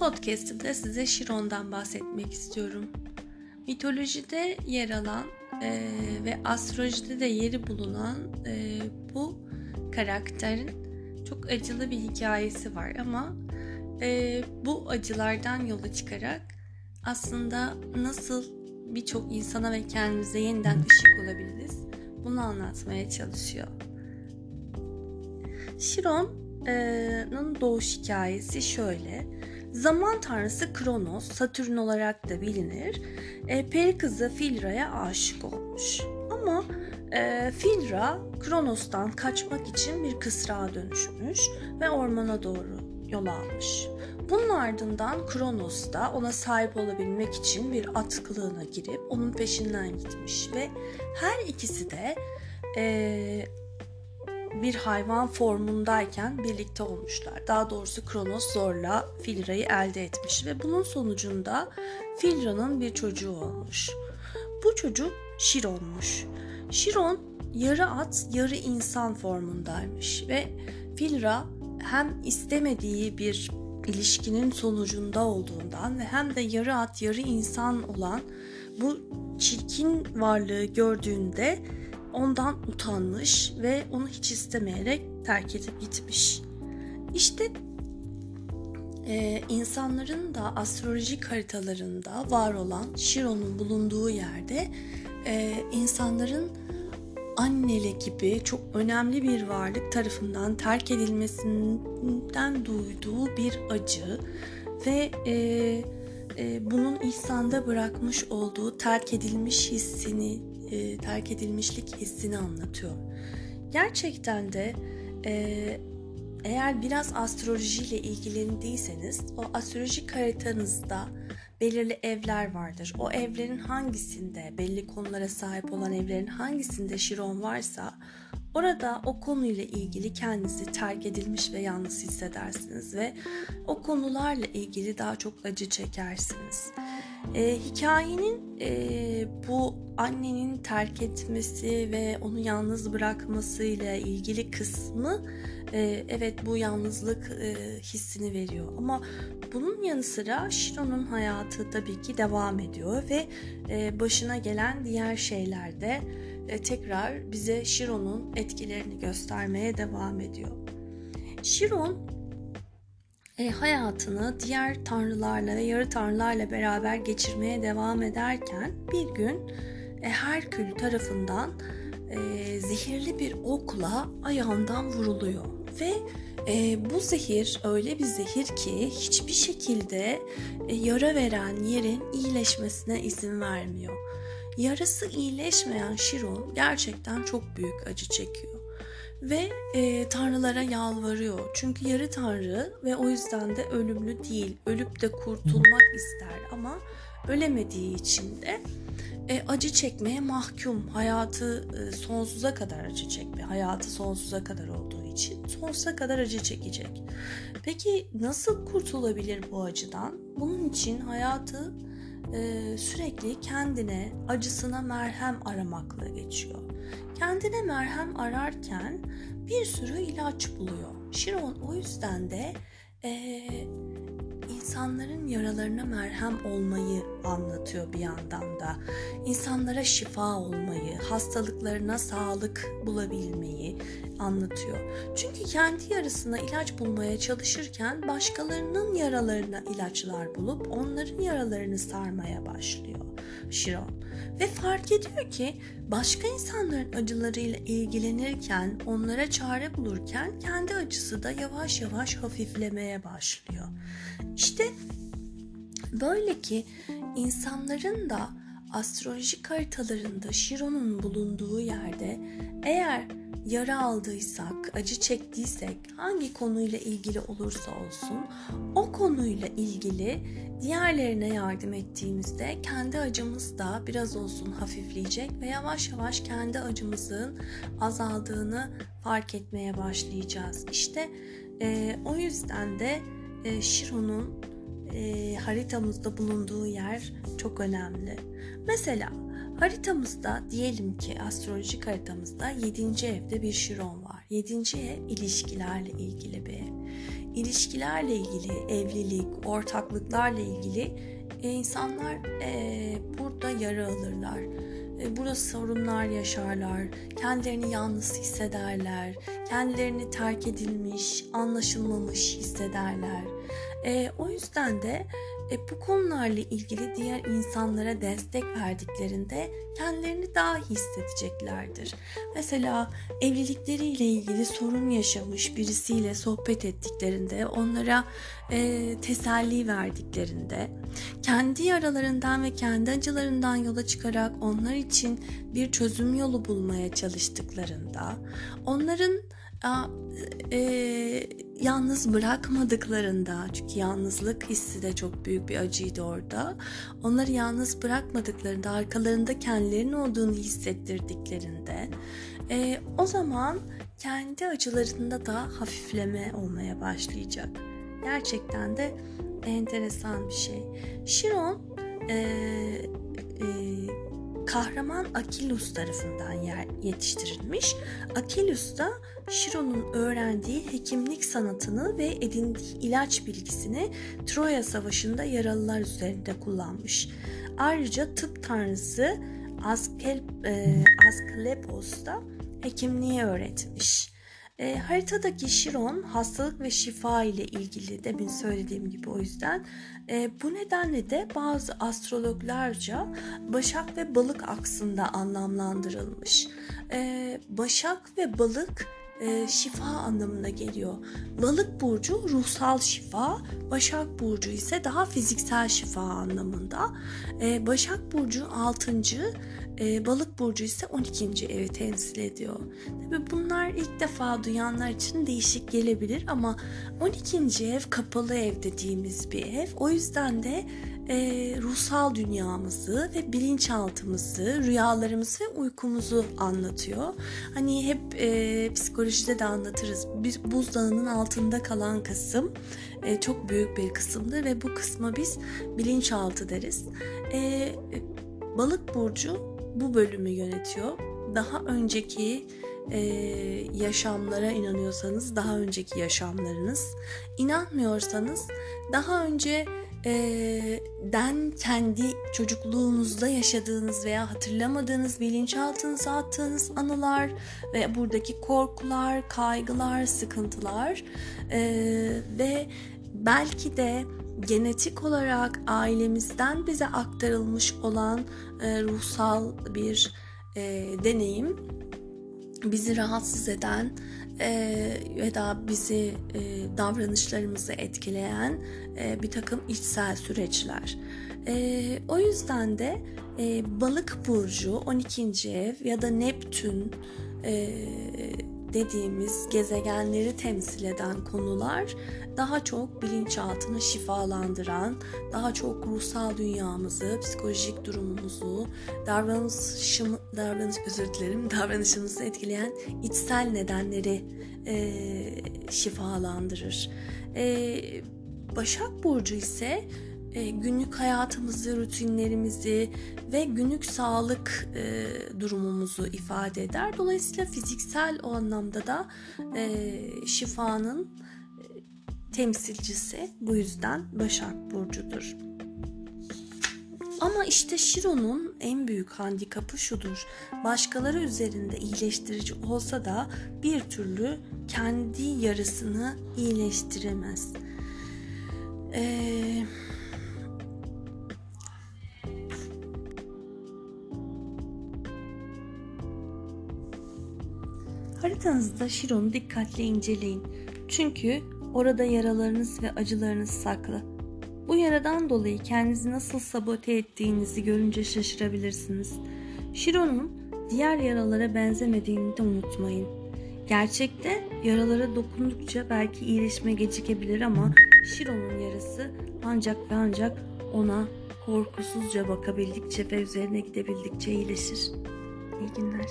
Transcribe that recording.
podcastimde size Şiron'dan bahsetmek istiyorum. Mitolojide yer alan e, ve astrolojide de yeri bulunan e, bu karakterin çok acılı bir hikayesi var ama e, bu acılardan yola çıkarak aslında nasıl birçok insana ve kendimize yeniden ışık olabiliriz bunu anlatmaya çalışıyor. Şiron'un doğuş hikayesi şöyle. Zaman tanrısı Kronos, Satürn olarak da bilinir, e, peri kızı Filra'ya aşık olmuş. Ama e, Filra Kronos'tan kaçmak için bir kısrağa dönüşmüş ve ormana doğru yol almış. Bunun ardından Kronos da ona sahip olabilmek için bir at kılığına girip onun peşinden gitmiş ve her ikisi de e, bir hayvan formundayken birlikte olmuşlar. Daha doğrusu Kronos zorla Filra'yı elde etmiş ve bunun sonucunda Filra'nın bir çocuğu olmuş. Bu çocuk Şiron'muş. Şiron yarı at, yarı insan formundaymış ve Filra hem istemediği bir ilişkinin sonucunda olduğundan ve hem de yarı at, yarı insan olan bu çirkin varlığı gördüğünde ondan utanmış ve onu hiç istemeyerek terk edip gitmiş. İşte e, insanların da astrolojik haritalarında var olan Şiron'un bulunduğu yerde e, insanların annele gibi çok önemli bir varlık tarafından terk edilmesinden duyduğu bir acı ve e, e, bunun insanda bırakmış olduğu terk edilmiş hissini e, terk edilmişlik hissini anlatıyor. Gerçekten de e, eğer biraz astrolojiyle ilgilendiyseniz o astrolojik haritanızda belirli evler vardır. O evlerin hangisinde belli konulara sahip olan evlerin hangisinde Şiron varsa orada o konuyla ilgili kendinizi terk edilmiş ve yalnız hissedersiniz ve o konularla ilgili daha çok acı çekersiniz. E, hikayenin e, bu annenin terk etmesi ve onu yalnız bırakmasıyla ilgili kısmı e, evet bu yalnızlık e, hissini veriyor. Ama bunun yanı sıra Shiro'nun hayatı tabii ki devam ediyor ve e, başına gelen diğer şeyler de tekrar bize Shiro'nun etkilerini göstermeye devam ediyor. Shiron e, hayatını diğer tanrılarla ve yarı tanrılarla beraber geçirmeye devam ederken bir gün e, Herkül tarafından e, zehirli bir okla ayağından vuruluyor ve e, bu zehir öyle bir zehir ki hiçbir şekilde e, yara veren yerin iyileşmesine izin vermiyor. Yarası iyileşmeyen Şiron gerçekten çok büyük acı çekiyor ve e, tanrılara yalvarıyor. Çünkü yarı tanrı ve o yüzden de ölümlü değil. Ölüp de kurtulmak ister ama ölemediği için de e, acı çekmeye mahkum. Hayatı e, sonsuza kadar acı çekme. Hayatı sonsuza kadar olduğu için sonsuza kadar acı çekecek. Peki nasıl kurtulabilir bu acıdan? Bunun için hayatı e, sürekli kendine acısına merhem aramakla geçiyor. Kendine merhem ararken bir sürü ilaç buluyor. Şiron o yüzden de e, insanların yaralarına merhem olmayı anlatıyor bir yandan da. İnsanlara şifa olmayı, hastalıklarına sağlık bulabilmeyi anlatıyor. Çünkü kendi yarasına ilaç bulmaya çalışırken başkalarının yaralarına ilaçlar bulup onların yaralarını sarmaya başlıyor Şiron. Ve fark ediyor ki başka insanların acılarıyla ilgilenirken, onlara çare bulurken kendi acısı da yavaş yavaş hafiflemeye başlıyor. İşte böyle ki insanların da astrolojik haritalarında Şiron'un bulunduğu yerde eğer yara aldıysak, acı çektiysek, hangi konuyla ilgili olursa olsun o konuyla ilgili diğerlerine yardım ettiğimizde kendi acımız da biraz olsun hafifleyecek ve yavaş yavaş kendi acımızın azaldığını fark etmeye başlayacağız. İşte e, o yüzden de e, Şiron'un e, haritamızda bulunduğu yer çok önemli. Mesela Haritamızda diyelim ki astrolojik haritamızda 7. evde bir Şiron var. 7. ev ilişkilerle ilgili bir ev. İlişkilerle ilgili, evlilik, ortaklıklarla ilgili e, insanlar e, burada yara alırlar. E, burada sorunlar yaşarlar, kendilerini yalnız hissederler, kendilerini terk edilmiş, anlaşılmamış hissederler. E, o yüzden de e, bu konularla ilgili diğer insanlara destek verdiklerinde kendilerini daha iyi hissedeceklerdir. Mesela evlilikleriyle ilgili sorun yaşamış birisiyle sohbet ettiklerinde, onlara e, teselli verdiklerinde, kendi yaralarından ve kendi acılarından yola çıkarak onlar için bir çözüm yolu bulmaya çalıştıklarında, onların e, yalnız bırakmadıklarında çünkü yalnızlık hissi de çok büyük bir acıydı orada. Onları yalnız bırakmadıklarında arkalarında kendilerinin olduğunu hissettirdiklerinde e, o zaman kendi acılarında da hafifleme olmaya başlayacak. Gerçekten de enteresan bir şey. Chiron e, e, kahraman Akilus tarafından yetiştirilmiş. Akilus da Chiron'un öğrendiği hekimlik sanatını ve edindiği ilaç bilgisini Troya Savaşı'nda yaralılar üzerinde kullanmış. Ayrıca tıp tanrısı Askel, e, Asklepos da hekimliği öğretmiş. E, haritadaki Şiron hastalık ve şifa ile ilgili demin söylediğim gibi o yüzden e, bu nedenle de bazı astrologlarca Başak ve Balık aksında anlamlandırılmış. E, Başak ve Balık e, şifa anlamına geliyor. Balık burcu ruhsal şifa, Başak burcu ise daha fiziksel şifa anlamında. E, Başak burcu 6. E, balık burcu ise 12. evi temsil ediyor. Tabi bunlar ilk defa duyanlar için değişik gelebilir ama 12. ev kapalı ev dediğimiz bir ev. O yüzden de e, ruhsal dünyamızı ve bilinçaltımızı, rüyalarımızı ve uykumuzu anlatıyor. Hani hep e, psikolojide de anlatırız. Bir buzdağının altında kalan kısım e, çok büyük bir kısımdır ve bu kısma biz bilinçaltı deriz. E, balık burcu bu bölümü yönetiyor. Daha önceki e, yaşamlara inanıyorsanız daha önceki yaşamlarınız, inanmıyorsanız daha önce e, den kendi çocukluğunuzda yaşadığınız veya hatırlamadığınız bilinçaltınıza attığınız anılar ve buradaki korkular, kaygılar, sıkıntılar e, ve belki de genetik olarak ailemizden bize aktarılmış olan e, ruhsal bir e, deneyim bizi rahatsız eden e, ya da bizi e, davranışlarımızı etkileyen e, bir takım içsel süreçler. E, o yüzden de e, balık burcu 12. ev ya da Neptün e, dediğimiz gezegenleri temsil eden konular daha çok bilinçaltını şifalandıran, daha çok ruhsal dünyamızı, psikolojik durumumuzu, davranışım, davranış özür dilerim, davranışımızı etkileyen içsel nedenleri e, şifalandırır. E, Başak Burcu ise günlük hayatımızı, rutinlerimizi ve günlük sağlık e, durumumuzu ifade eder. Dolayısıyla fiziksel o anlamda da e, şifanın e, temsilcisi bu yüzden Başak Burcu'dur. Ama işte Şiro'nun en büyük handikapı şudur. Başkaları üzerinde iyileştirici olsa da bir türlü kendi yarısını iyileştiremez. Eee Haritanızda Şiron'u dikkatle inceleyin. Çünkü orada yaralarınız ve acılarınız saklı. Bu yaradan dolayı kendinizi nasıl sabote ettiğinizi görünce şaşırabilirsiniz. Şiron'un diğer yaralara benzemediğini de unutmayın. Gerçekte yaralara dokundukça belki iyileşme gecikebilir ama Şiron'un yarası ancak ve ancak ona korkusuzca bakabildikçe ve üzerine gidebildikçe iyileşir. İyi günler.